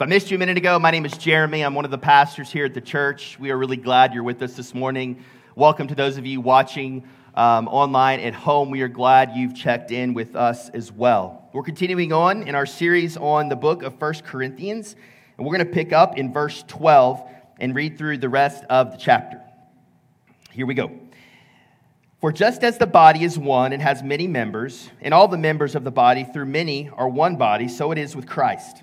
If I missed you a minute ago, my name is Jeremy. I'm one of the pastors here at the church. We are really glad you're with us this morning. Welcome to those of you watching um, online at home. We are glad you've checked in with us as well. We're continuing on in our series on the book of First Corinthians, and we're going to pick up in verse 12 and read through the rest of the chapter. Here we go. For just as the body is one and has many members, and all the members of the body through many are one body, so it is with Christ.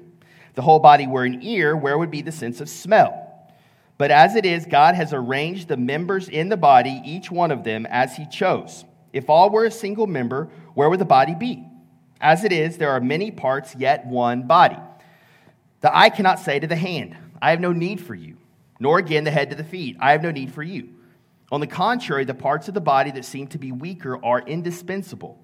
The whole body were an ear, where would be the sense of smell? But as it is, God has arranged the members in the body, each one of them, as He chose. If all were a single member, where would the body be? As it is, there are many parts, yet one body. The eye cannot say to the hand, I have no need for you, nor again the head to the feet, I have no need for you. On the contrary, the parts of the body that seem to be weaker are indispensable.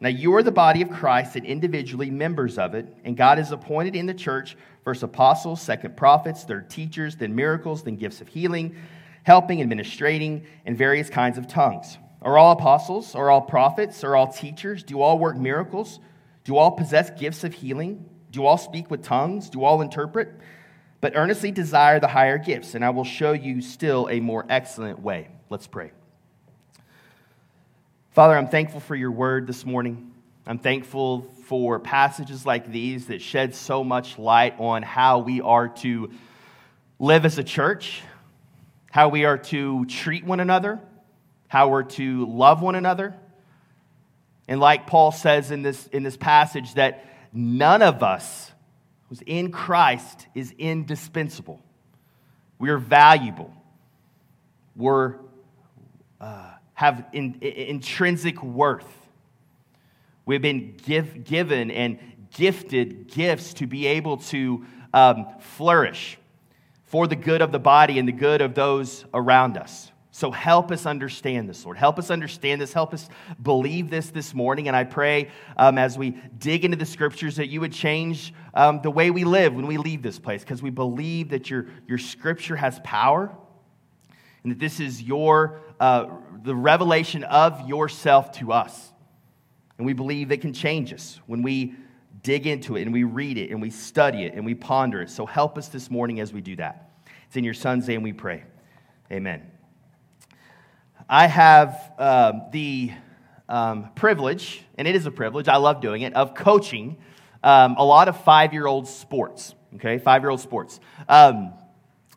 Now, you are the body of Christ and individually members of it, and God has appointed in the church first apostles, second prophets, third teachers, then miracles, then gifts of healing, helping, administrating, and various kinds of tongues. Are all apostles? Are all prophets? Are all teachers? Do all work miracles? Do all possess gifts of healing? Do all speak with tongues? Do all interpret? But earnestly desire the higher gifts, and I will show you still a more excellent way. Let's pray. Father, I'm thankful for your word this morning. I'm thankful for passages like these that shed so much light on how we are to live as a church, how we are to treat one another, how we're to love one another. And like Paul says in this, in this passage, that none of us who's in Christ is indispensable. We are valuable. We're uh, have in, in, intrinsic worth. We've been give, given and gifted gifts to be able to um, flourish for the good of the body and the good of those around us. So help us understand this, Lord. Help us understand this. Help us believe this this morning. And I pray um, as we dig into the scriptures that you would change um, the way we live when we leave this place because we believe that your, your scripture has power and that this is your uh, the revelation of yourself to us. And we believe it can change us when we dig into it and we read it and we study it and we ponder it. So help us this morning as we do that. It's in your son's name we pray. Amen. I have um, the um, privilege, and it is a privilege, I love doing it, of coaching um, a lot of five year old sports. Okay, five year old sports. Um,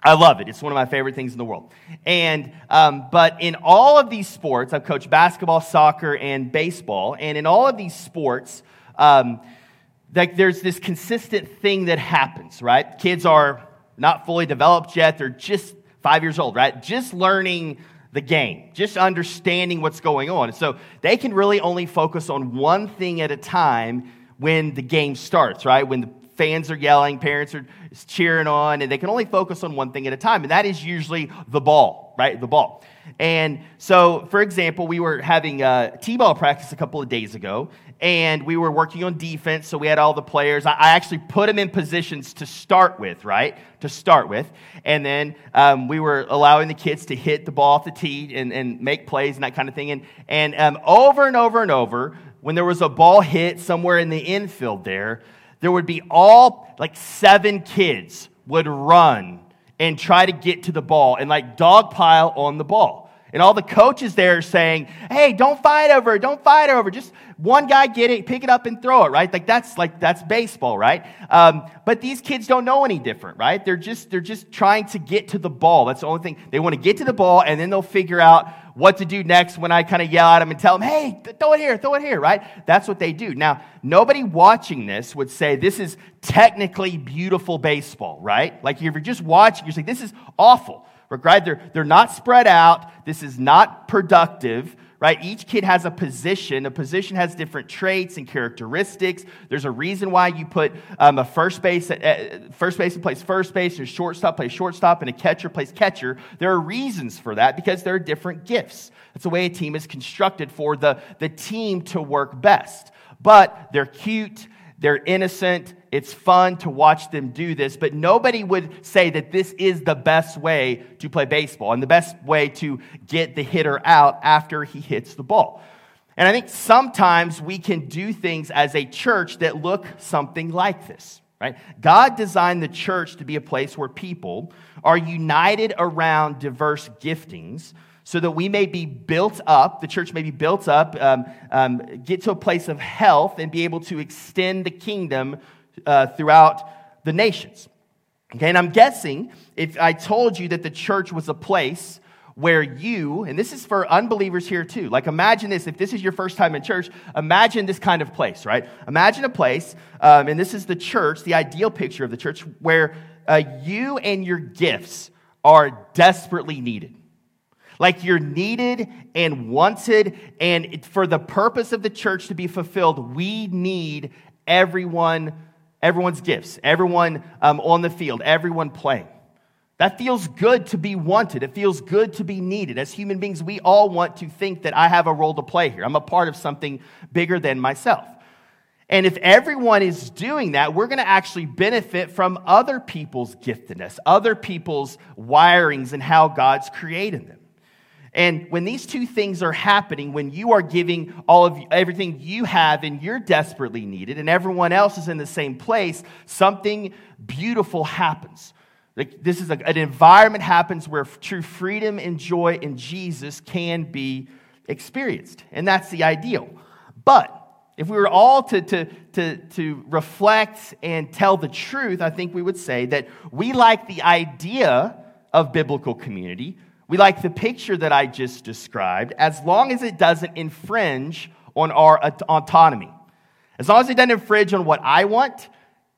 I love it. It's one of my favorite things in the world. And, um, but in all of these sports, I've coached basketball, soccer, and baseball. And in all of these sports, um, like there's this consistent thing that happens, right? Kids are not fully developed yet. They're just five years old, right? Just learning the game, just understanding what's going on. So they can really only focus on one thing at a time when the game starts, right? When the fans are yelling, parents are cheering on, and they can only focus on one thing at a time, and that is usually the ball, right? The ball. And so, for example, we were having a T-ball practice a couple of days ago, and we were working on defense. So we had all the players. I, actually put them in positions to start with, right? To start with, and then um, we were allowing the kids to hit the ball off the tee and, and make plays and that kind of thing. And and um, over and over and over, when there was a ball hit somewhere in the infield, there there would be all like seven kids would run and try to get to the ball and like dogpile on the ball. And all the coaches there are saying, hey, don't fight over it, don't fight over it. Just one guy get it, pick it up and throw it, right? Like that's like that's baseball, right? Um, but these kids don't know any different, right? They're just they're just trying to get to the ball. That's the only thing. They want to get to the ball and then they'll figure out what to do next when I kind of yell at them and tell them, hey, throw it here, throw it here, right? That's what they do. Now, nobody watching this would say this is technically beautiful baseball, right? Like if you're just watching, you're saying this is awful right? They're, they're not spread out. This is not productive, right? Each kid has a position. A position has different traits and characteristics. There's a reason why you put um, a first base, uh, first baseman plays first base, and a shortstop plays shortstop, and a catcher plays catcher. There are reasons for that because there are different gifts. That's the way a team is constructed for the, the team to work best. But they're cute, they're innocent, it's fun to watch them do this, but nobody would say that this is the best way to play baseball and the best way to get the hitter out after he hits the ball. And I think sometimes we can do things as a church that look something like this, right? God designed the church to be a place where people are united around diverse giftings so that we may be built up, the church may be built up, um, um, get to a place of health, and be able to extend the kingdom uh, throughout the nations. Okay, and I'm guessing if I told you that the church was a place where you, and this is for unbelievers here too, like imagine this, if this is your first time in church, imagine this kind of place, right? Imagine a place, um, and this is the church, the ideal picture of the church, where uh, you and your gifts are desperately needed. Like you're needed and wanted, and for the purpose of the church to be fulfilled, we need everyone everyone's gifts, everyone um, on the field, everyone playing. That feels good to be wanted. It feels good to be needed. As human beings, we all want to think that I have a role to play here. I'm a part of something bigger than myself. And if everyone is doing that, we're going to actually benefit from other people's giftedness, other people's wirings, and how God's created them. And when these two things are happening, when you are giving all of everything you have and you're desperately needed, and everyone else is in the same place, something beautiful happens. Like this is a, an environment happens where true freedom and joy in Jesus can be experienced. And that's the ideal. But if we were all to, to, to, to reflect and tell the truth, I think we would say that we like the idea of biblical community, we like the picture that I just described as long as it doesn't infringe on our autonomy. As long as it doesn't infringe on what I want,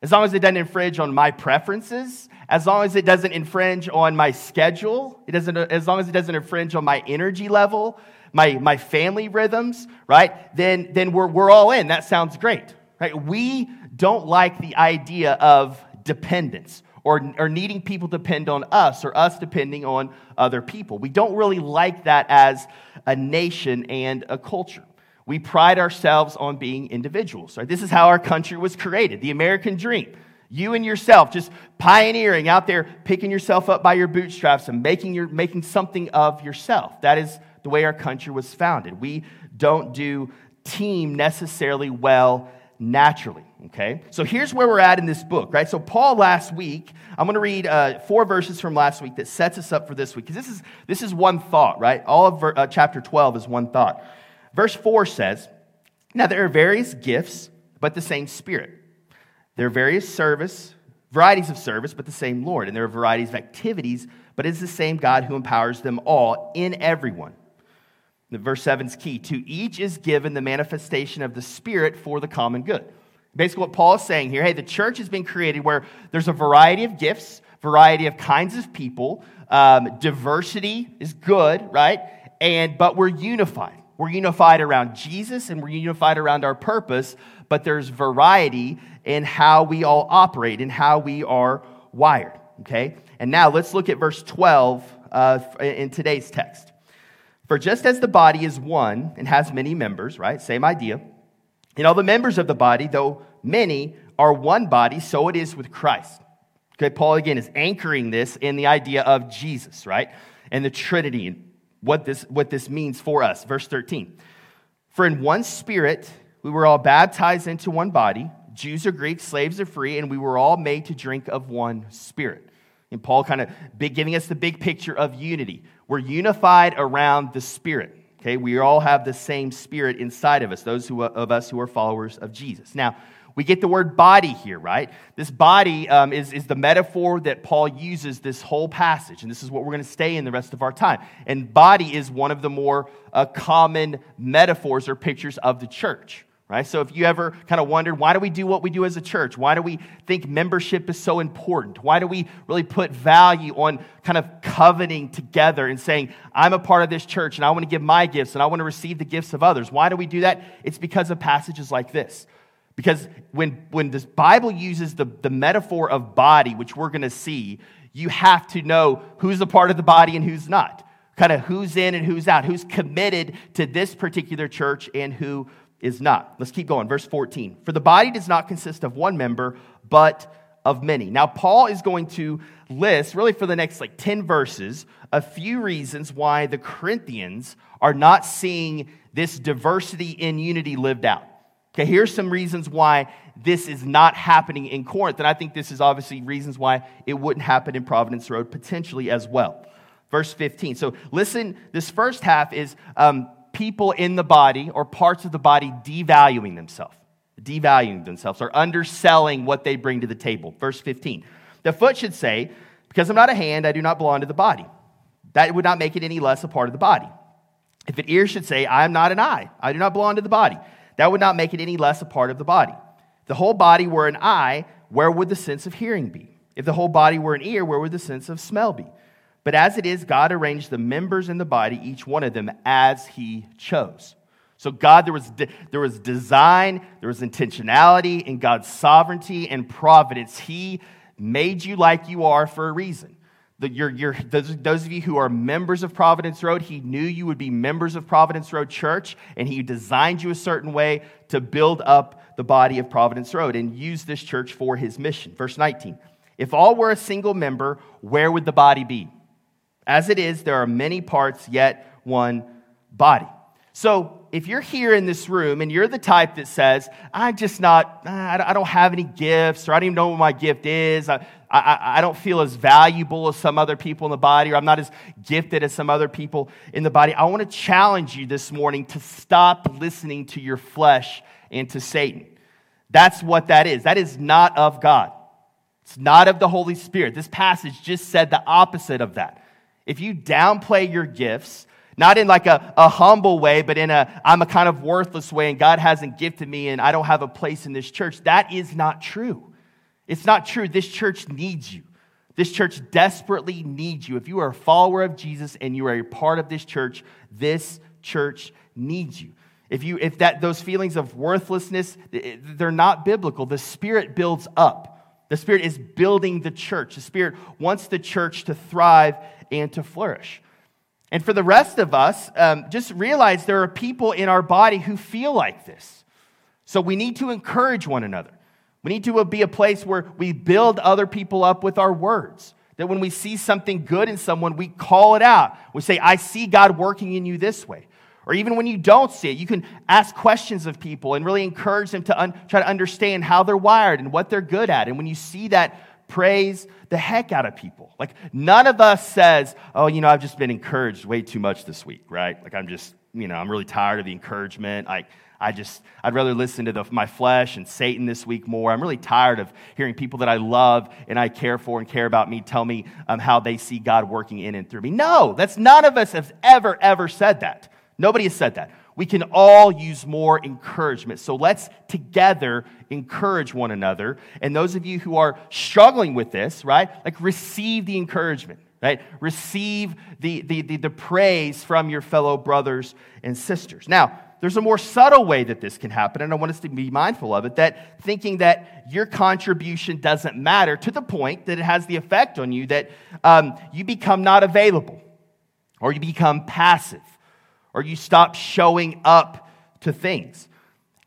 as long as it doesn't infringe on my preferences, as long as it doesn't infringe on my schedule, it doesn't, as long as it doesn't infringe on my energy level, my, my family rhythms, right? Then, then we're, we're all in. That sounds great, right? We don't like the idea of dependence or, or needing people to depend on us or us depending on other people. We don't really like that as a nation and a culture. We pride ourselves on being individuals. Right? This is how our country was created the American dream. You and yourself just pioneering out there, picking yourself up by your bootstraps and making, your, making something of yourself. That is the way our country was founded. We don't do team necessarily well naturally. Okay? So here's where we're at in this book, right? So, Paul last week, I'm going to read uh, four verses from last week that sets us up for this week, because this is, this is one thought, right? All of ver- uh, chapter 12 is one thought. Verse 4 says, Now there are various gifts, but the same Spirit. There are various service, varieties of service, but the same Lord. And there are varieties of activities, but it's the same God who empowers them all in everyone. The verse 7 is key. To each is given the manifestation of the Spirit for the common good. Basically, what Paul is saying here hey, the church has been created where there's a variety of gifts, variety of kinds of people. Um, diversity is good, right? And but we're unified. We're unified around Jesus and we're unified around our purpose, but there's variety in how we all operate and how we are wired. Okay? And now let's look at verse 12 uh, in today's text. For just as the body is one and has many members, right? Same idea and all the members of the body, though many, are one body, so it is with Christ. Okay, Paul again is anchoring this in the idea of Jesus, right? And the Trinity and what this, what this means for us. Verse 13. For in one spirit we were all baptized into one body, Jews or Greeks, slaves or free, and we were all made to drink of one spirit. And Paul kind of giving us the big picture of unity. We're unified around the Spirit. Okay, we all have the same Spirit inside of us, those who, of us who are followers of Jesus. Now, we get the word body here, right? This body um, is, is the metaphor that Paul uses this whole passage, and this is what we're going to stay in the rest of our time. And body is one of the more uh, common metaphors or pictures of the church. Right? So if you ever kind of wondered, why do we do what we do as a church? Why do we think membership is so important? Why do we really put value on kind of covenanting together and saying, I'm a part of this church and I want to give my gifts and I want to receive the gifts of others? Why do we do that? It's because of passages like this. Because when, when this Bible uses the, the metaphor of body, which we're going to see, you have to know who's a part of the body and who's not. Kind of who's in and who's out, who's committed to this particular church and who is not. Let's keep going. Verse 14. For the body does not consist of one member, but of many. Now, Paul is going to list, really for the next like 10 verses, a few reasons why the Corinthians are not seeing this diversity in unity lived out. Okay, here's some reasons why this is not happening in Corinth. And I think this is obviously reasons why it wouldn't happen in Providence Road potentially as well. Verse 15. So listen, this first half is um, people in the body or parts of the body devaluing themselves, devaluing themselves, or underselling what they bring to the table. Verse 15. The foot should say, Because I'm not a hand, I do not belong to the body. That would not make it any less a part of the body. If an ear should say, I am not an eye, I do not belong to the body, that would not make it any less a part of the body. If the whole body were an eye, where would the sense of hearing be? If the whole body were an ear, where would the sense of smell be? But as it is, God arranged the members in the body, each one of them, as He chose. So, God, there was, de- there was design, there was intentionality in God's sovereignty and providence. He made you like you are for a reason. The, you're, you're, those, those of you who are members of Providence Road, He knew you would be members of Providence Road Church, and He designed you a certain way to build up the body of Providence Road and use this church for His mission. Verse 19 If all were a single member, where would the body be? As it is, there are many parts, yet one body. So, if you're here in this room and you're the type that says, I'm just not, I don't have any gifts, or I don't even know what my gift is, I, I, I don't feel as valuable as some other people in the body, or I'm not as gifted as some other people in the body, I want to challenge you this morning to stop listening to your flesh and to Satan. That's what that is. That is not of God. It's not of the Holy Spirit. This passage just said the opposite of that. If you downplay your gifts, not in like a, a humble way, but in a I'm a kind of worthless way and God hasn't gifted me and I don't have a place in this church, that is not true. It's not true. This church needs you. This church desperately needs you. If you are a follower of Jesus and you are a part of this church, this church needs you. If you if that those feelings of worthlessness, they're not biblical. The Spirit builds up. The Spirit is building the church. The Spirit wants the church to thrive and to flourish. And for the rest of us, um, just realize there are people in our body who feel like this. So we need to encourage one another. We need to be a place where we build other people up with our words. That when we see something good in someone, we call it out. We say, I see God working in you this way. Or even when you don't see it, you can ask questions of people and really encourage them to un- try to understand how they're wired and what they're good at. And when you see that, praise the heck out of people. Like, none of us says, oh, you know, I've just been encouraged way too much this week, right? Like, I'm just, you know, I'm really tired of the encouragement. Like, I just, I'd rather listen to the, my flesh and Satan this week more. I'm really tired of hearing people that I love and I care for and care about me tell me um, how they see God working in and through me. No, that's none of us have ever, ever said that. Nobody has said that. We can all use more encouragement. So let's together encourage one another. And those of you who are struggling with this, right, like receive the encouragement, right? Receive the, the, the, the praise from your fellow brothers and sisters. Now, there's a more subtle way that this can happen, and I want us to be mindful of it that thinking that your contribution doesn't matter to the point that it has the effect on you that um, you become not available or you become passive or you stop showing up to things.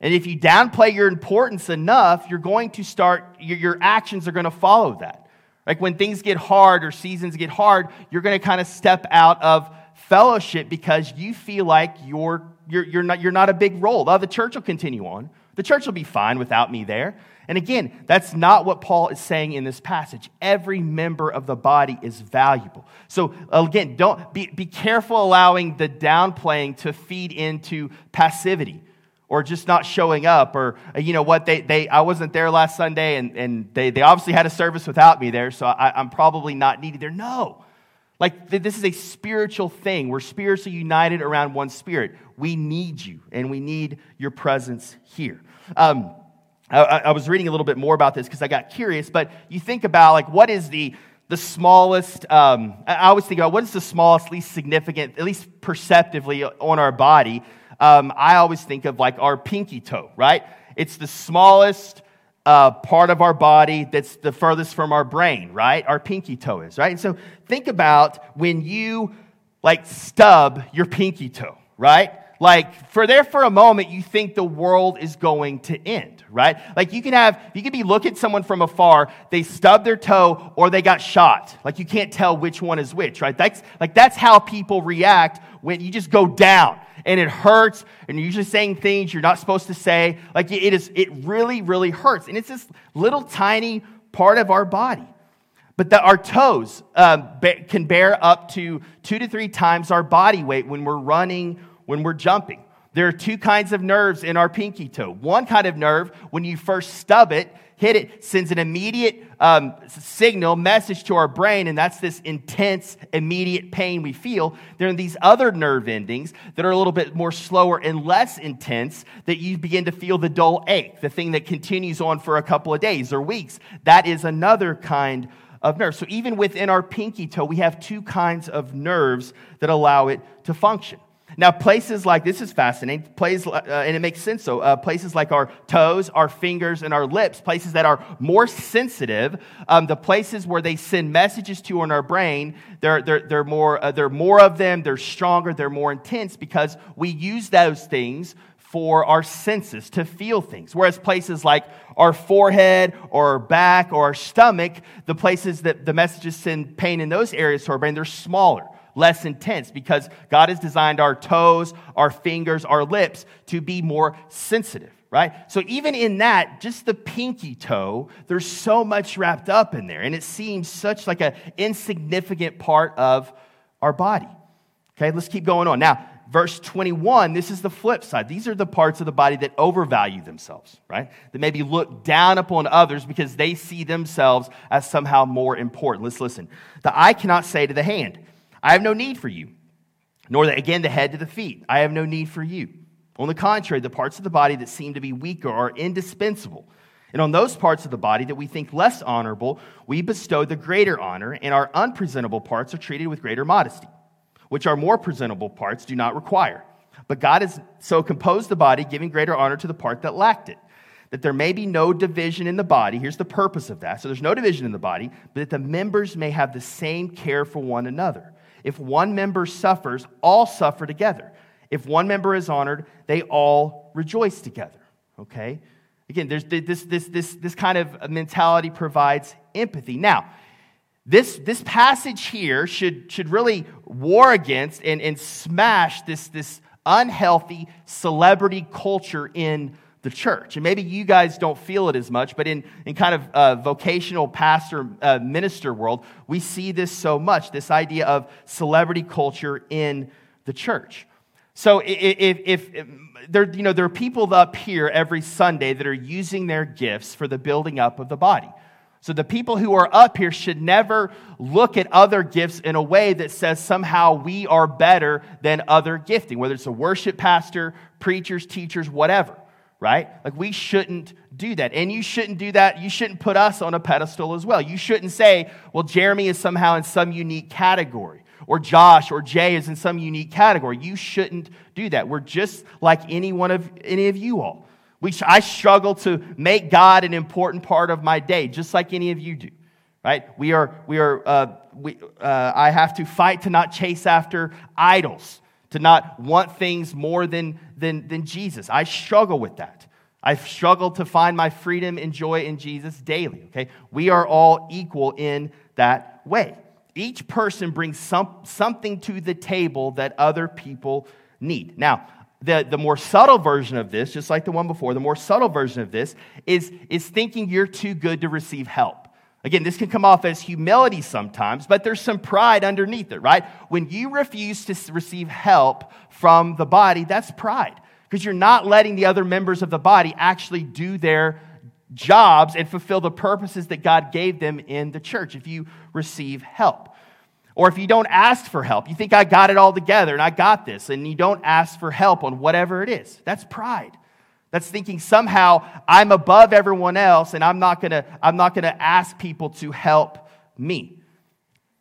And if you downplay your importance enough, you're going to start, your, your actions are going to follow that. Like when things get hard or seasons get hard, you're going to kind of step out of fellowship because you feel like you're, you're, you're, not, you're not a big role. The church will continue on. The church will be fine without me there. And again, that's not what Paul is saying in this passage. Every member of the body is valuable. So again, don't be, be careful allowing the downplaying to feed into passivity or just not showing up or uh, you know what they, they i wasn't there last sunday and, and they, they obviously had a service without me there so I, i'm probably not needed there. No. Like this is a spiritual thing. We're spiritually united around one spirit. We need you and we need your presence here. Um, I, I was reading a little bit more about this because I got curious, but you think about like what is the the smallest, um, I always think about what is the smallest, least significant, at least perceptively on our body. Um, I always think of like our pinky toe, right? It's the smallest uh, part of our body that's the furthest from our brain, right? Our pinky toe is, right? And so think about when you like stub your pinky toe, right? Like for there for a moment, you think the world is going to end right? Like you can have, you can be looking at someone from afar, they stub their toe or they got shot. Like you can't tell which one is which, right? That's like that's how people react when you just go down and it hurts and you're usually saying things you're not supposed to say. Like it is, it really, really hurts. And it's this little tiny part of our body. But the, our toes um, can bear up to two to three times our body weight when we're running, when we're jumping. There are two kinds of nerves in our pinky toe. One kind of nerve, when you first stub it, hit it, sends an immediate um, signal, message to our brain, and that's this intense, immediate pain we feel. There are these other nerve endings that are a little bit more slower and less intense that you begin to feel the dull ache, the thing that continues on for a couple of days or weeks. That is another kind of nerve. So even within our pinky toe, we have two kinds of nerves that allow it to function. Now, places like this is fascinating, places, uh, and it makes sense. So, uh, places like our toes, our fingers, and our lips, places that are more sensitive, um, the places where they send messages to in our brain, they're, they're, they're, more, uh, they're more of them, they're stronger, they're more intense because we use those things for our senses to feel things. Whereas places like our forehead or our back or our stomach, the places that the messages send pain in those areas to our brain, they're smaller less intense because God has designed our toes, our fingers, our lips to be more sensitive, right? So even in that, just the pinky toe, there's so much wrapped up in there. And it seems such like an insignificant part of our body. Okay, let's keep going on. Now, verse 21, this is the flip side. These are the parts of the body that overvalue themselves, right? That maybe look down upon others because they see themselves as somehow more important. Let's listen. The eye cannot say to the hand, I have no need for you. Nor, the, again, the head to the feet. I have no need for you. On the contrary, the parts of the body that seem to be weaker are indispensable. And on those parts of the body that we think less honorable, we bestow the greater honor, and our unpresentable parts are treated with greater modesty, which our more presentable parts do not require. But God has so composed the body, giving greater honor to the part that lacked it, that there may be no division in the body. Here's the purpose of that. So there's no division in the body, but that the members may have the same care for one another. If one member suffers, all suffer together. If one member is honored, they all rejoice together. Okay? Again, there's this, this, this, this kind of mentality provides empathy. Now, this, this passage here should, should really war against and, and smash this, this unhealthy celebrity culture in the church. And maybe you guys don't feel it as much, but in, in kind of uh, vocational pastor uh, minister world, we see this so much this idea of celebrity culture in the church. So if, if, if there, you know, there are people up here every Sunday that are using their gifts for the building up of the body. So the people who are up here should never look at other gifts in a way that says somehow we are better than other gifting, whether it's a worship pastor, preachers, teachers, whatever right? Like we shouldn't do that. And you shouldn't do that. You shouldn't put us on a pedestal as well. You shouldn't say, well, Jeremy is somehow in some unique category, or Josh or Jay is in some unique category. You shouldn't do that. We're just like any one of any of you all. We, I struggle to make God an important part of my day, just like any of you do. Right? We are, we are, uh, we, uh, I have to fight to not chase after idols to not want things more than, than, than Jesus. I struggle with that. I struggle to find my freedom and joy in Jesus daily, okay? We are all equal in that way. Each person brings some, something to the table that other people need. Now, the, the more subtle version of this, just like the one before, the more subtle version of this is, is thinking you're too good to receive help. Again, this can come off as humility sometimes, but there's some pride underneath it, right? When you refuse to receive help from the body, that's pride because you're not letting the other members of the body actually do their jobs and fulfill the purposes that God gave them in the church if you receive help. Or if you don't ask for help, you think I got it all together and I got this, and you don't ask for help on whatever it is. That's pride. That's thinking somehow I'm above everyone else and I'm not gonna, I'm not gonna ask people to help me.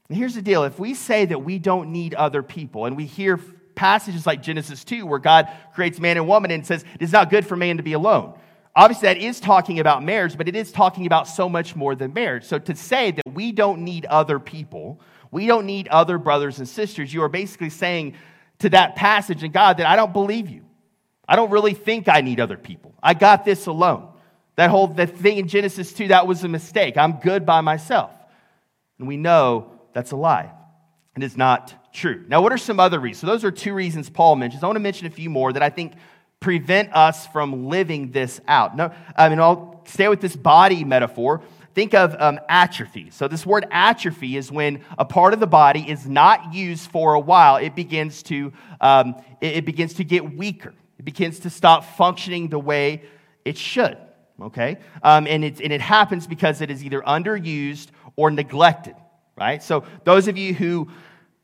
And here's the deal if we say that we don't need other people, and we hear passages like Genesis 2, where God creates man and woman and says, It's not good for man to be alone. Obviously, that is talking about marriage, but it is talking about so much more than marriage. So to say that we don't need other people, we don't need other brothers and sisters. You are basically saying to that passage in God that I don't believe you. I don't really think I need other people. I got this alone. That whole the thing in Genesis 2, that was a mistake. I'm good by myself. And we know that's a lie. And it's not true. Now, what are some other reasons? So, those are two reasons Paul mentions. I want to mention a few more that I think prevent us from living this out. No, I mean, I'll stay with this body metaphor. Think of um, atrophy. So, this word atrophy is when a part of the body is not used for a while, it begins to, um, it, it begins to get weaker. It begins to stop functioning the way it should. Okay? Um, and, it, and it happens because it is either underused or neglected, right? So, those of you who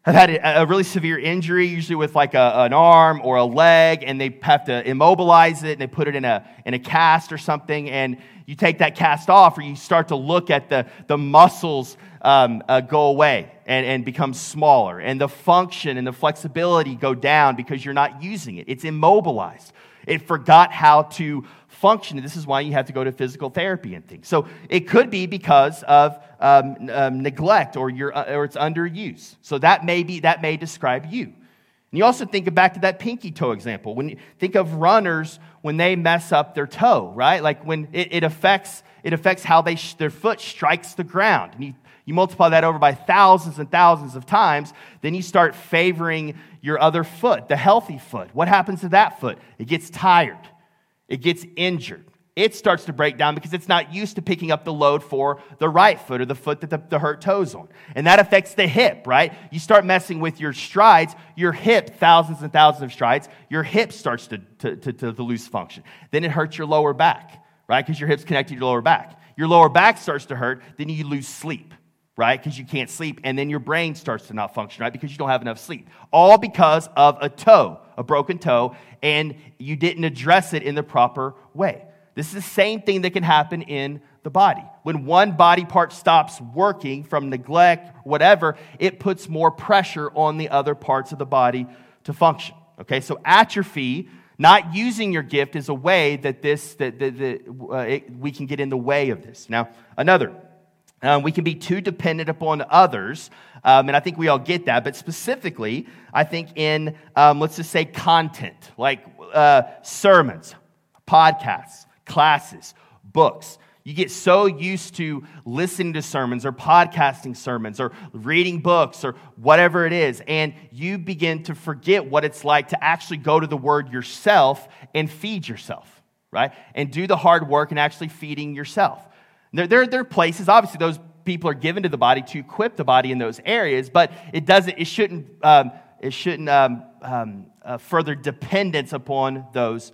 have had a, really severe injury, usually with like a, an arm or a leg, and they have to immobilize it and they put it in a, in a cast or something. And you take that cast off, or you start to look at the, the muscles um, uh, go away and, and become smaller, and the function and the flexibility go down because you're not using it. It's immobilized. It forgot how to function. This is why you have to go to physical therapy and things. So it could be because of um, um, neglect or, your, uh, or it's underuse. So that may, be, that may describe you. And you also think back to that pinky toe example. When you think of runners when they mess up their toe, right? Like when it, it affects, it affects how they sh- their foot strikes the ground. And you, you multiply that over by thousands and thousands of times, then you start favoring your other foot, the healthy foot. What happens to that foot? It gets tired it gets injured. It starts to break down because it's not used to picking up the load for the right foot or the foot that the, the hurt toes on. And that affects the hip, right? You start messing with your strides, your hip, thousands and thousands of strides, your hip starts to, to, to, to lose function. Then it hurts your lower back, right? Because your hip's connected to your lower back. Your lower back starts to hurt, then you lose sleep right? Because you can't sleep. And then your brain starts to not function, right? Because you don't have enough sleep. All because of a toe, a broken toe, and you didn't address it in the proper way. This is the same thing that can happen in the body. When one body part stops working from neglect, whatever, it puts more pressure on the other parts of the body to function. Okay, so atrophy, not using your gift, is a way that this that, that, that uh, it, we can get in the way of this. Now, another um, we can be too dependent upon others, um, and I think we all get that. But specifically, I think in, um, let's just say, content, like uh, sermons, podcasts, classes, books. You get so used to listening to sermons or podcasting sermons or reading books or whatever it is, and you begin to forget what it's like to actually go to the Word yourself and feed yourself, right? And do the hard work and actually feeding yourself. There, there, there are places, obviously, those people are given to the body to equip the body in those areas, but it doesn't, it shouldn't, um, it shouldn't um, um, uh, further dependence upon those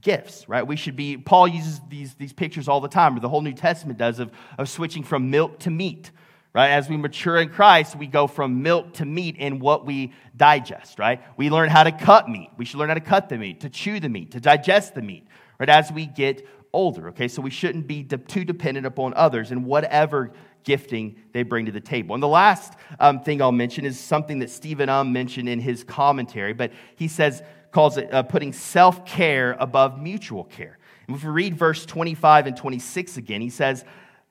gifts, right? We should be, Paul uses these, these pictures all the time, or the whole New Testament does, of, of switching from milk to meat, right? As we mature in Christ, we go from milk to meat in what we digest, right? We learn how to cut meat. We should learn how to cut the meat, to chew the meat, to digest the meat, right? As we get older, okay? So we shouldn't be de- too dependent upon others and whatever gifting they bring to the table. And the last um, thing I'll mention is something that Stephen Um mentioned in his commentary, but he says, calls it uh, putting self care above mutual care. And if we read verse 25 and 26 again, he says,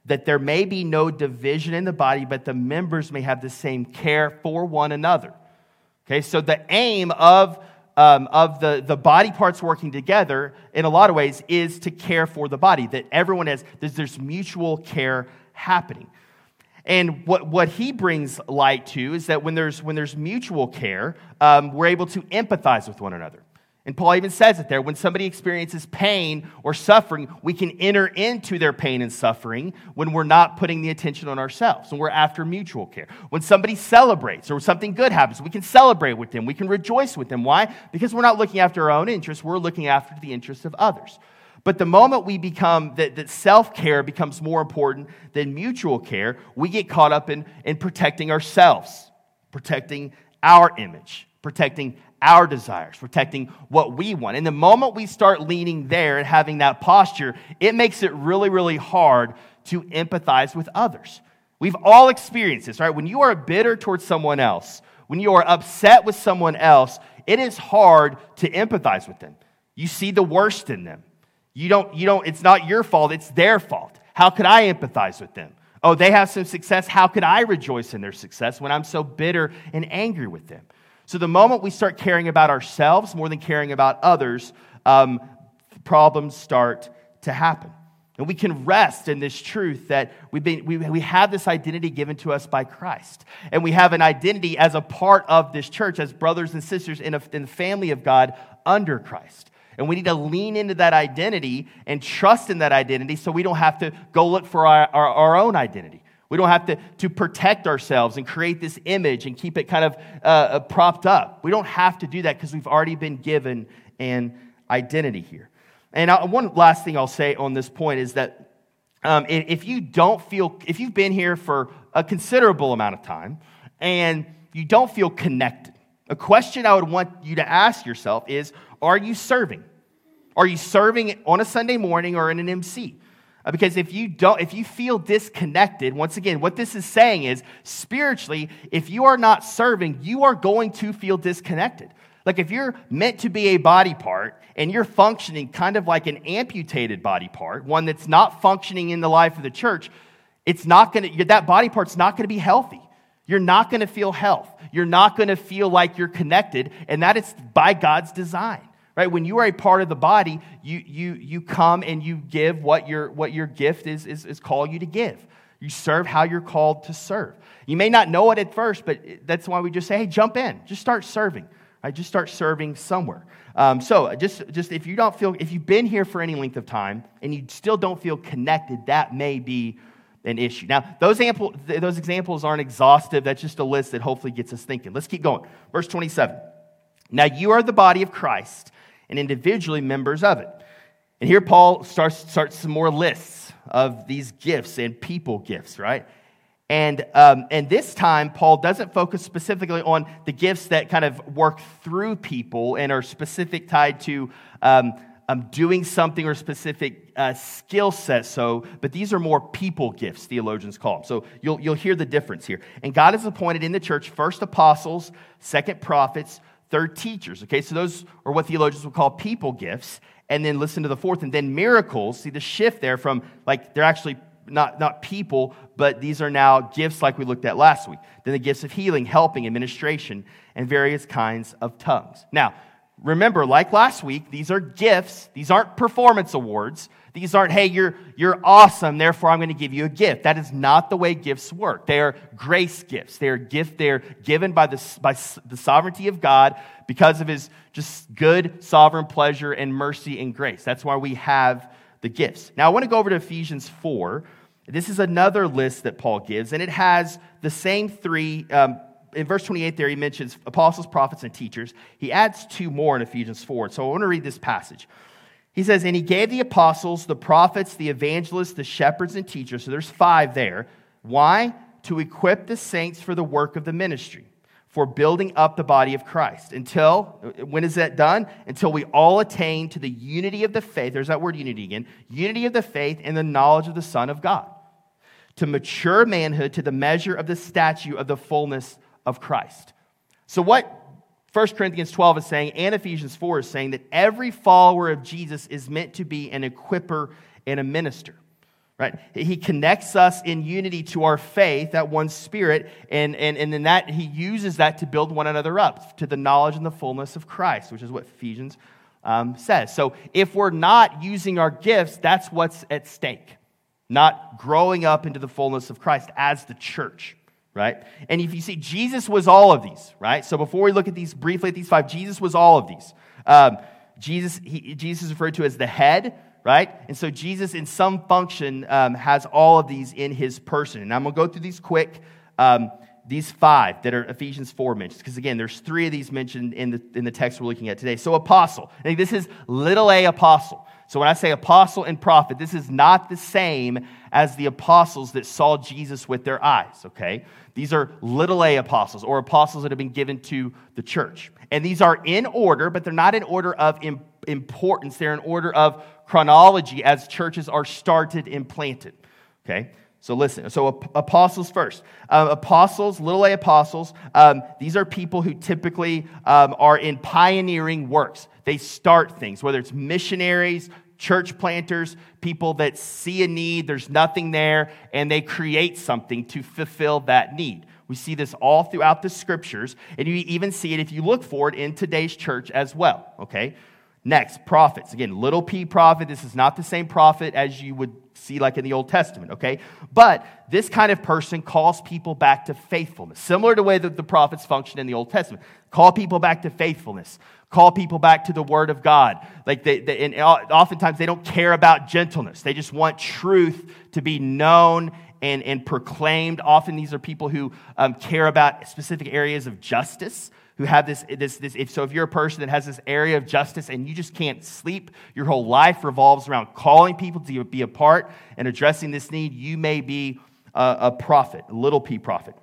that there may be no division in the body, but the members may have the same care for one another. Okay, so the aim of um, of the, the body parts working together in a lot of ways is to care for the body, that everyone has, there's, there's mutual care happening. And what, what he brings light to is that when there's, when there's mutual care, um, we're able to empathize with one another. And Paul even says it there. When somebody experiences pain or suffering, we can enter into their pain and suffering when we're not putting the attention on ourselves and we're after mutual care. When somebody celebrates or something good happens, we can celebrate with them. We can rejoice with them. Why? Because we're not looking after our own interests, we're looking after the interests of others. But the moment we become that, that self care becomes more important than mutual care, we get caught up in, in protecting ourselves, protecting our image, protecting our desires, protecting what we want. And the moment we start leaning there and having that posture, it makes it really, really hard to empathize with others. We've all experienced this, right? When you are bitter towards someone else, when you are upset with someone else, it is hard to empathize with them. You see the worst in them. You don't, you don't, it's not your fault, it's their fault. How could I empathize with them? Oh, they have some success. How could I rejoice in their success when I'm so bitter and angry with them? So the moment we start caring about ourselves more than caring about others, um, problems start to happen. And we can rest in this truth that we've been, we, we have this identity given to us by Christ. And we have an identity as a part of this church, as brothers and sisters in, a, in the family of God under Christ. And we need to lean into that identity and trust in that identity so we don't have to go look for our, our, our own identity. We don't have to, to protect ourselves and create this image and keep it kind of uh, uh propped up. We don't have to do that because we've already been given an identity here. And I, one last thing I'll say on this point is that um, if you don't feel, if you've been here for a considerable amount of time and you don't feel connected, a question I would want you to ask yourself is Are you serving? Are you serving on a Sunday morning or in an MC? Uh, because if you don't, if you feel disconnected, once again, what this is saying is spiritually, if you are not serving, you are going to feel disconnected. Like if you're meant to be a body part and you're functioning kind of like an amputated body part, one that's not functioning in the life of the church, it's not going to, that body part's not going to be healthy. You're not going to feel health. You're not going to feel like you're connected, and that is by God's design right when you are a part of the body you you you come and you give what your what your gift is is, is called you to give you serve how you're called to serve you may not know it at first but that's why we just say hey jump in just start serving right just start serving somewhere um, so just just if you don't feel if you've been here for any length of time and you still don't feel connected that may be an issue. Now, those, ample, those examples aren't exhaustive. That's just a list that hopefully gets us thinking. Let's keep going. Verse 27. Now, you are the body of Christ and individually members of it. And here Paul starts, starts some more lists of these gifts and people gifts, right? And, um, and this time, Paul doesn't focus specifically on the gifts that kind of work through people and are specific tied to um, um, doing something or specific uh, skill set. So, but these are more people gifts, theologians call them. So you'll, you'll hear the difference here. And God has appointed in the church first apostles, second prophets, third teachers. Okay, so those are what theologians would call people gifts. And then listen to the fourth, and then miracles. See the shift there from like they're actually not, not people, but these are now gifts like we looked at last week. Then the gifts of healing, helping, administration, and various kinds of tongues. Now, remember, like last week, these are gifts. These aren't performance awards. These aren't, hey, you're, you're awesome, therefore I'm going to give you a gift. That is not the way gifts work. They are grace gifts. They are gift, they're given by the, by the sovereignty of God because of his just good sovereign pleasure and mercy and grace. That's why we have the gifts. Now I want to go over to Ephesians 4. This is another list that Paul gives, and it has the same three. Um, in verse 28, there he mentions apostles, prophets, and teachers. He adds two more in Ephesians 4. So I want to read this passage. He says, And he gave the apostles, the prophets, the evangelists, the shepherds, and teachers. So there's five there. Why? To equip the saints for the work of the ministry, for building up the body of Christ. Until, when is that done? Until we all attain to the unity of the faith. There's that word unity again. Unity of the faith and the knowledge of the Son of God. To mature manhood to the measure of the stature of the fullness of Christ. So, what 1 Corinthians 12 is saying, and Ephesians 4 is saying that every follower of Jesus is meant to be an equiper and a minister. Right? He connects us in unity to our faith, that one spirit, and, and, and then that he uses that to build one another up to the knowledge and the fullness of Christ, which is what Ephesians um, says. So if we're not using our gifts, that's what's at stake. Not growing up into the fullness of Christ as the church right? And if you see, Jesus was all of these, right? So before we look at these briefly at these five, Jesus was all of these. Um, Jesus, he, Jesus is referred to as the head, right? And so Jesus, in some function, um, has all of these in his person. And I'm going to go through these quick. Um, these five that are Ephesians 4 mentions, because again, there's three of these mentioned in the, in the text we're looking at today. So, apostle. This is little a apostle. So, when I say apostle and prophet, this is not the same as the apostles that saw Jesus with their eyes, okay? These are little a apostles or apostles that have been given to the church. And these are in order, but they're not in order of importance. They're in order of chronology as churches are started and planted, okay? So listen. So apostles first. Uh, apostles, little a apostles. Um, these are people who typically um, are in pioneering works. They start things, whether it's missionaries, church planters, people that see a need, there's nothing there, and they create something to fulfill that need. We see this all throughout the scriptures, and you even see it if you look for it in today's church as well. Okay. Next, prophets. Again, little p prophet. This is not the same prophet as you would see like in the Old Testament, okay? But this kind of person calls people back to faithfulness, similar to the way that the prophets function in the Old Testament. Call people back to faithfulness. Call people back to the Word of God. Like they, they, and oftentimes they don't care about gentleness. They just want truth to be known and, and proclaimed. Often these are people who um, care about specific areas of justice who have this, this, this if, so if you're a person that has this area of justice and you just can't sleep, your whole life revolves around calling people to be a part and addressing this need, you may be a, a prophet, a little p prophet.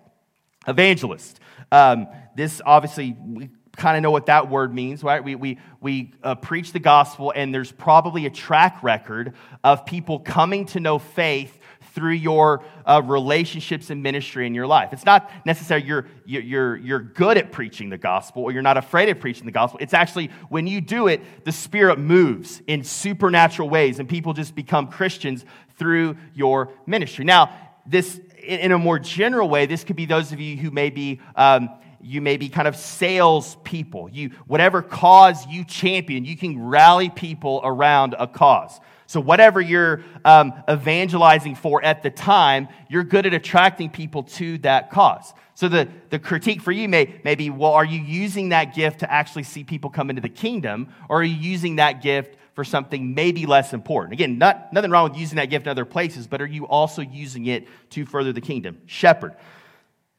Evangelist. Um, this obviously, we kind of know what that word means, right? We, we, we uh, preach the gospel, and there's probably a track record of people coming to know faith through your uh, relationships and ministry in your life. It's not necessarily you're, you're, you're good at preaching the gospel or you're not afraid of preaching the gospel. It's actually when you do it, the Spirit moves in supernatural ways and people just become Christians through your ministry. Now, this, in a more general way, this could be those of you who may be. Um, you may be kind of sales people. You, whatever cause you champion, you can rally people around a cause. So, whatever you're um, evangelizing for at the time, you're good at attracting people to that cause. So, the, the critique for you may, may be well, are you using that gift to actually see people come into the kingdom, or are you using that gift for something maybe less important? Again, not, nothing wrong with using that gift in other places, but are you also using it to further the kingdom? Shepherd.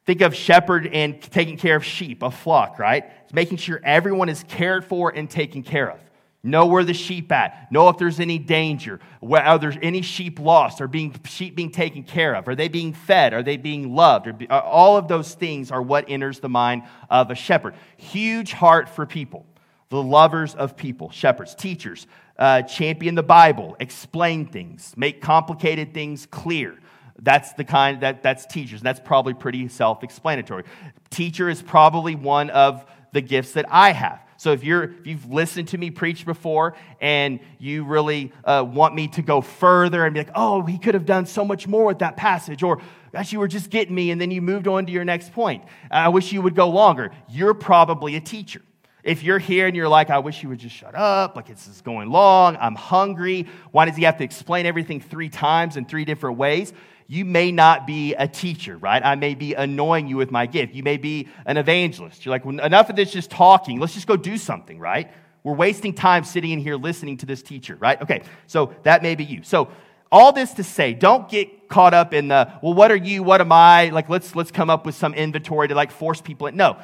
Think of shepherd and taking care of sheep, a flock, right? It's making sure everyone is cared for and taken care of. Know where the sheep at. Know if there's any danger. Are there any sheep lost? Are being, sheep being taken care of? Are they being fed? Are they being loved? Uh, all of those things are what enters the mind of a shepherd. Huge heart for people. The lovers of people. Shepherds, teachers, uh, champion the Bible, explain things, make complicated things clear. That's the kind that that's teachers. And that's probably pretty self-explanatory. Teacher is probably one of the gifts that I have. So if you're if you've listened to me preach before and you really uh, want me to go further and be like, oh, he could have done so much more with that passage, or gosh, you were just getting me, and then you moved on to your next point. I wish you would go longer. You're probably a teacher. If you're here and you're like, I wish you would just shut up, like this is going long, I'm hungry. Why does he have to explain everything three times in three different ways? You may not be a teacher, right? I may be annoying you with my gift. You may be an evangelist. You're like, well, enough of this just talking. Let's just go do something, right? We're wasting time sitting in here listening to this teacher, right? Okay, so that may be you. So all this to say, don't get caught up in the, well, what are you? What am I? Like, let's let's come up with some inventory to like force people in. No.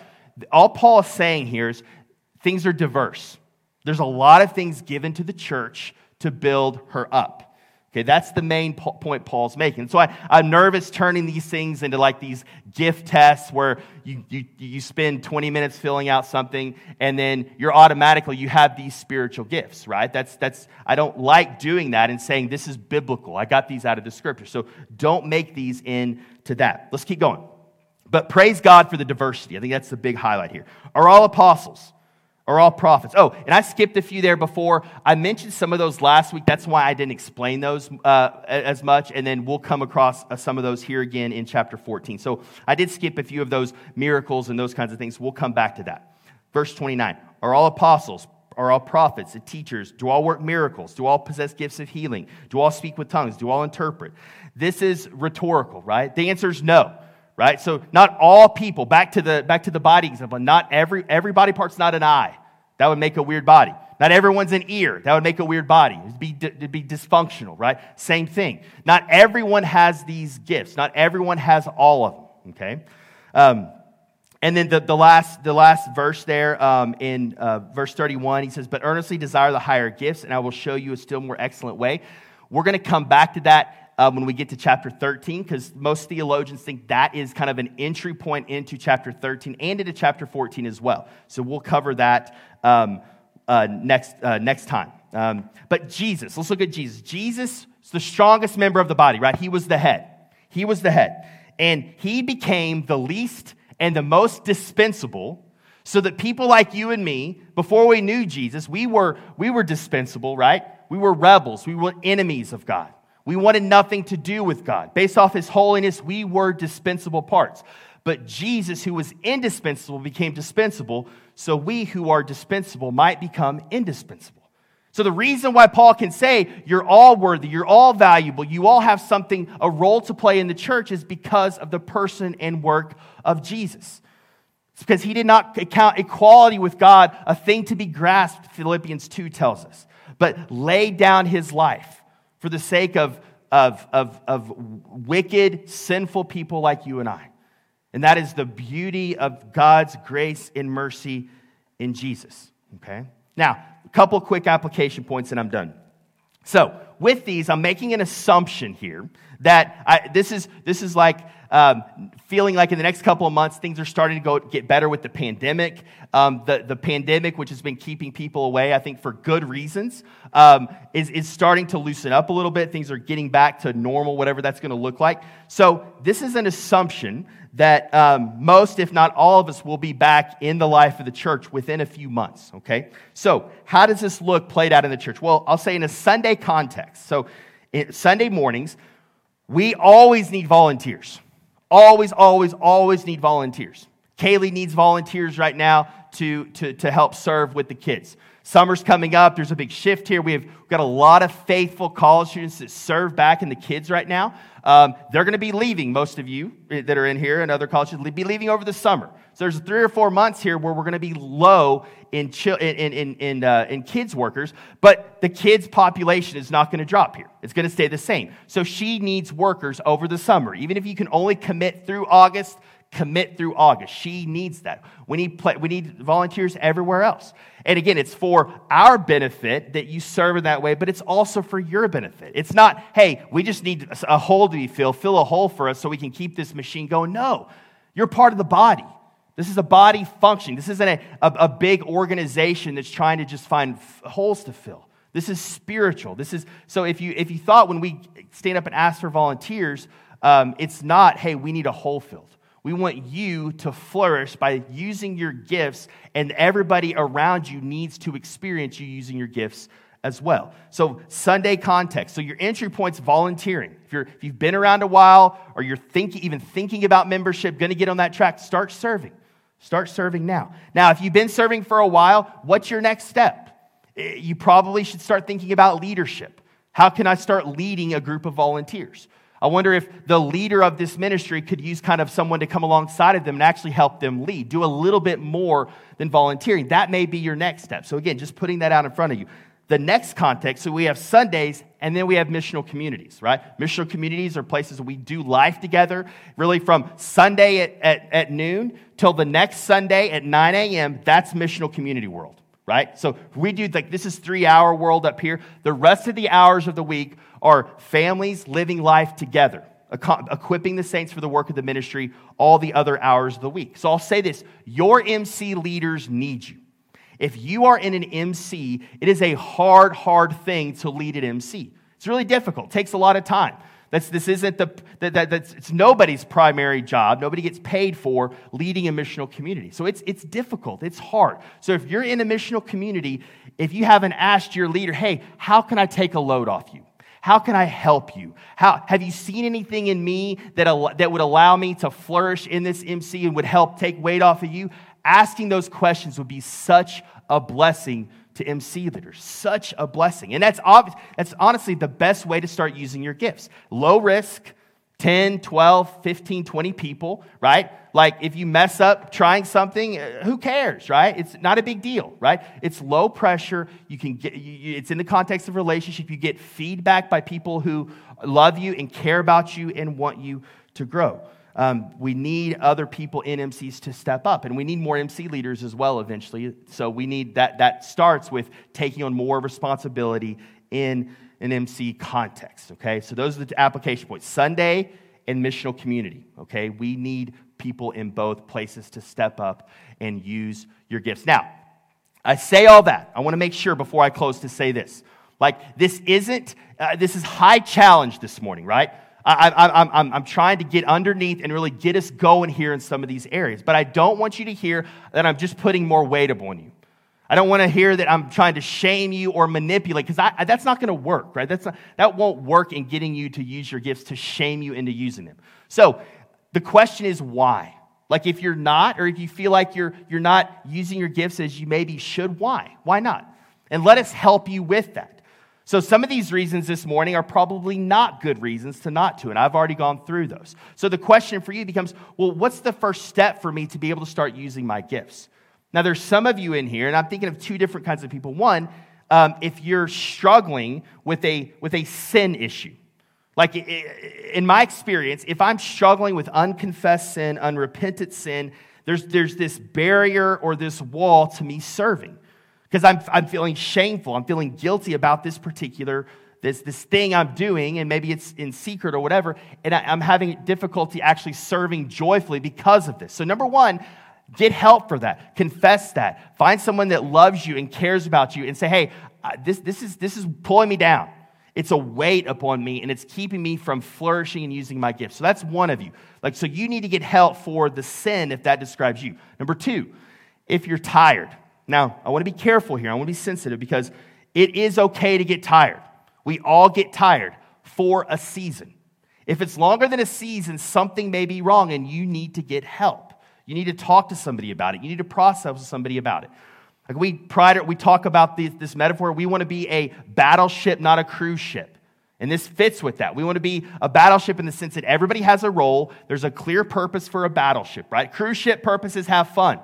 All Paul is saying here is things are diverse. There's a lot of things given to the church to build her up. Okay, that's the main po- point Paul's making. So I, I'm nervous turning these things into like these gift tests where you, you, you spend 20 minutes filling out something and then you're automatically, you have these spiritual gifts, right? That's, that's, I don't like doing that and saying this is biblical. I got these out of the scripture. So don't make these into that. Let's keep going. But praise God for the diversity. I think that's the big highlight here. Are all apostles? Are all prophets. Oh, and I skipped a few there before. I mentioned some of those last week. That's why I didn't explain those uh, as much. And then we'll come across uh, some of those here again in chapter 14. So I did skip a few of those miracles and those kinds of things. We'll come back to that. Verse 29 Are all apostles? Are all prophets and teachers? Do all work miracles? Do all possess gifts of healing? Do all speak with tongues? Do all interpret? This is rhetorical, right? The answer is no right so not all people back to the back to the body example not every every body part's not an eye that would make a weird body. Not everyone's an ear. That would make a weird body. It'd be, it'd be dysfunctional, right? Same thing. Not everyone has these gifts. Not everyone has all of them, okay? Um, and then the, the, last, the last verse there um, in uh, verse 31, he says, But earnestly desire the higher gifts, and I will show you a still more excellent way. We're going to come back to that uh, when we get to chapter 13, because most theologians think that is kind of an entry point into chapter 13 and into chapter 14 as well. So we'll cover that um, uh, next, uh, next time. Um, but Jesus, let's look at Jesus. Jesus is the strongest member of the body, right? He was the head. He was the head. And he became the least and the most dispensable so that people like you and me before we knew jesus we were we were dispensable right we were rebels we were enemies of god we wanted nothing to do with god. Based off his holiness we were dispensable parts. But jesus who was indispensable became dispensable so we who are dispensable might become indispensable. So the reason why Paul can say you're all worthy, you're all valuable, you all have something, a role to play in the church is because of the person and work of Jesus. It's because he did not count equality with God a thing to be grasped, Philippians 2 tells us, but laid down his life for the sake of, of, of, of wicked, sinful people like you and I. And that is the beauty of God's grace and mercy in Jesus. Okay? Now, a couple quick application points and I'm done. So, with these, I'm making an assumption here that I, this, is, this is like um, feeling like in the next couple of months things are starting to go get better with the pandemic. Um, the, the pandemic, which has been keeping people away, I think for good reasons, um, is, is starting to loosen up a little bit. Things are getting back to normal, whatever that's going to look like. So, this is an assumption that um, most, if not all of us, will be back in the life of the church within a few months, okay? So, how does this look played out in the church? Well, I'll say in a Sunday context. So, Sunday mornings, we always need volunteers. Always, always, always need volunteers. Kaylee needs volunteers right now to, to, to help serve with the kids. Summer's coming up. There's a big shift here. We have got a lot of faithful college students that serve back in the kids right now. Um, they're going to be leaving, most of you that are in here and other colleges, be leaving over the summer. So there's three or four months here where we're going to be low in, in, in, in, uh, in kids workers, but the kids population is not going to drop here. It's going to stay the same. So she needs workers over the summer. Even if you can only commit through August, commit through August. She needs that. We need, we need volunteers everywhere else. And again, it's for our benefit that you serve in that way, but it's also for your benefit. It's not, hey, we just need a hole to be filled, fill a hole for us so we can keep this machine going. No, you're part of the body. This is a body function. This isn't a, a, a big organization that's trying to just find f- holes to fill. This is spiritual. This is so. If you if you thought when we stand up and ask for volunteers, um, it's not, hey, we need a hole filled. We want you to flourish by using your gifts, and everybody around you needs to experience you using your gifts as well. So, Sunday context. So, your entry point's volunteering. If, you're, if you've been around a while or you're thinking, even thinking about membership, going to get on that track, start serving. Start serving now. Now, if you've been serving for a while, what's your next step? Eh, you probably should start thinking about leadership. How can I start leading a group of volunteers? I wonder if the leader of this ministry could use kind of someone to come alongside of them and actually help them lead, do a little bit more than volunteering. That may be your next step. So, again, just putting that out in front of you. The next context, so we have Sundays and then we have missional communities, right? Missional communities are places we do life together, really from Sunday at, at, at noon till the next Sunday at 9 a.m. That's missional community world right? So we do like this is three hour world up here. The rest of the hours of the week are families living life together, equipping the saints for the work of the ministry all the other hours of the week. So I'll say this your MC leaders need you. If you are in an MC, it is a hard, hard thing to lead an MC. It's really difficult, it takes a lot of time. That's, this isn't the, that, that, that's, it's nobody's primary job. Nobody gets paid for leading a missional community. So it's, it's difficult. It's hard. So if you're in a missional community, if you haven't asked your leader, hey, how can I take a load off you? How can I help you? How, have you seen anything in me that, that would allow me to flourish in this MC and would help take weight off of you? Asking those questions would be such a blessing to MC leaders. Such a blessing. And that's, obvious, that's honestly the best way to start using your gifts. Low risk, 10, 12, 15, 20 people, right? Like if you mess up trying something, uh, who cares, right? It's not a big deal, right? It's low pressure. You can get, you, it's in the context of relationship. You get feedback by people who love you and care about you and want you to grow. Um, we need other people in MCs to step up, and we need more MC leaders as well eventually. So we need that. That starts with taking on more responsibility in an MC context. Okay, so those are the application points: Sunday and missional community. Okay, we need people in both places to step up and use your gifts. Now, I say all that. I want to make sure before I close to say this. Like, this isn't, uh, this is high challenge this morning, right? I, am I'm trying to get underneath and really get us going here in some of these areas. But I don't want you to hear that I'm just putting more weight upon you. I don't want to hear that I'm trying to shame you or manipulate because that's not going to work, right? That's not, that won't work in getting you to use your gifts to shame you into using them. So the question is why? Like if you're not, or if you feel like you're, you're not using your gifts as you maybe should, why? Why not? And let us help you with that. So, some of these reasons this morning are probably not good reasons to not to, and I've already gone through those. So, the question for you becomes well, what's the first step for me to be able to start using my gifts? Now, there's some of you in here, and I'm thinking of two different kinds of people. One, um, if you're struggling with a, with a sin issue, like in my experience, if I'm struggling with unconfessed sin, unrepentant sin, there's, there's this barrier or this wall to me serving because I'm, I'm feeling shameful. I'm feeling guilty about this particular this, this thing I'm doing, and maybe it's in secret or whatever, and I, I'm having difficulty actually serving joyfully because of this. So, number one, get help for that. Confess that. Find someone that loves you and cares about you and say, hey, this, this, is, this is pulling me down. It's a weight upon me and it's keeping me from flourishing and using my gifts. So that's one of you. Like, so you need to get help for the sin if that describes you. Number two, if you're tired, now, I want to be careful here. I want to be sensitive because it is okay to get tired. We all get tired for a season. If it's longer than a season, something may be wrong and you need to get help. You need to talk to somebody about it. You need to process with somebody about it. Like we pride, we talk about this, this metaphor. We want to be a battleship, not a cruise ship. And this fits with that. We want to be a battleship in the sense that everybody has a role. There's a clear purpose for a battleship, right? Cruise ship purposes have fun.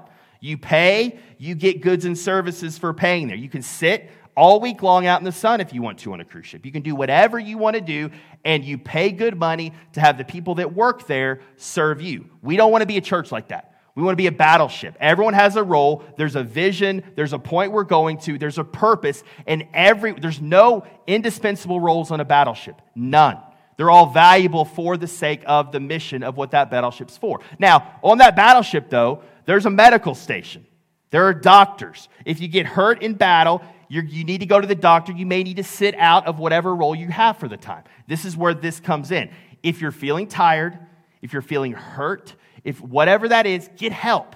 You pay, you get goods and services for paying there. You can sit all week long out in the sun if you want to on a cruise ship. You can do whatever you want to do, and you pay good money to have the people that work there serve you. We don't want to be a church like that. We want to be a battleship. Everyone has a role. There's a vision. There's a point we're going to. There's a purpose. And every, there's no indispensable roles on a battleship. None. They're all valuable for the sake of the mission of what that battleship's for. Now, on that battleship, though, there's a medical station. There are doctors. If you get hurt in battle, you need to go to the doctor. You may need to sit out of whatever role you have for the time. This is where this comes in. If you're feeling tired, if you're feeling hurt, if whatever that is, get help.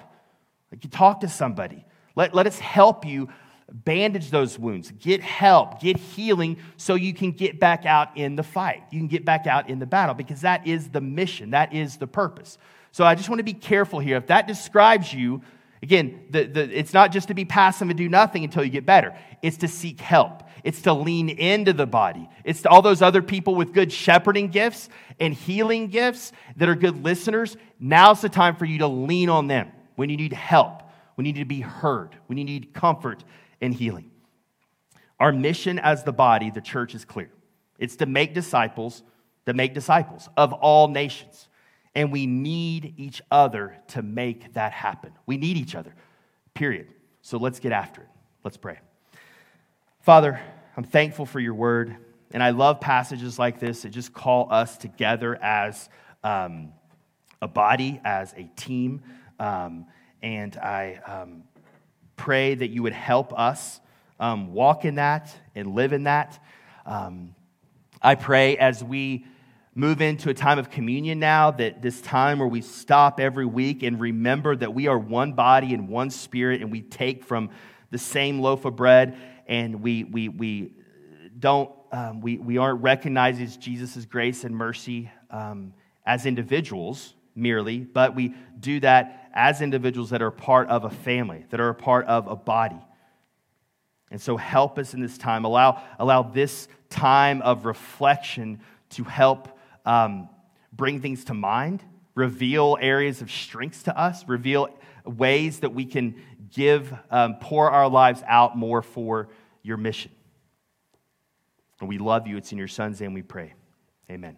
Like you talk to somebody. Let, let us help you bandage those wounds, get help, get healing so you can get back out in the fight. You can get back out in the battle because that is the mission, that is the purpose. So I just want to be careful here. If that describes you, again, the, the, it's not just to be passive and do nothing until you get better, it's to seek help. It's to lean into the body. It's to all those other people with good shepherding gifts and healing gifts that are good listeners. Now's the time for you to lean on them when you need help, when you need to be heard, when you need comfort and healing. Our mission as the body, the church, is clear it's to make disciples, to make disciples of all nations. And we need each other to make that happen. We need each other, period. So let's get after it. Let's pray. Father, I'm thankful for your word. And I love passages like this that just call us together as um, a body, as a team. Um, and I um, pray that you would help us um, walk in that and live in that. Um, I pray as we move into a time of communion now, that this time where we stop every week and remember that we are one body and one spirit, and we take from the same loaf of bread, and we, we, we don't, um, we, we aren't recognizing Jesus' grace and mercy um, as individuals merely, but we do that as individuals that are part of a family, that are a part of a body. And so help us in this time. Allow, allow this time of reflection to help um, bring things to mind, reveal areas of strengths to us, reveal ways that we can give, um, pour our lives out more for your mission. And we love you. It's in your son's name we pray. Amen.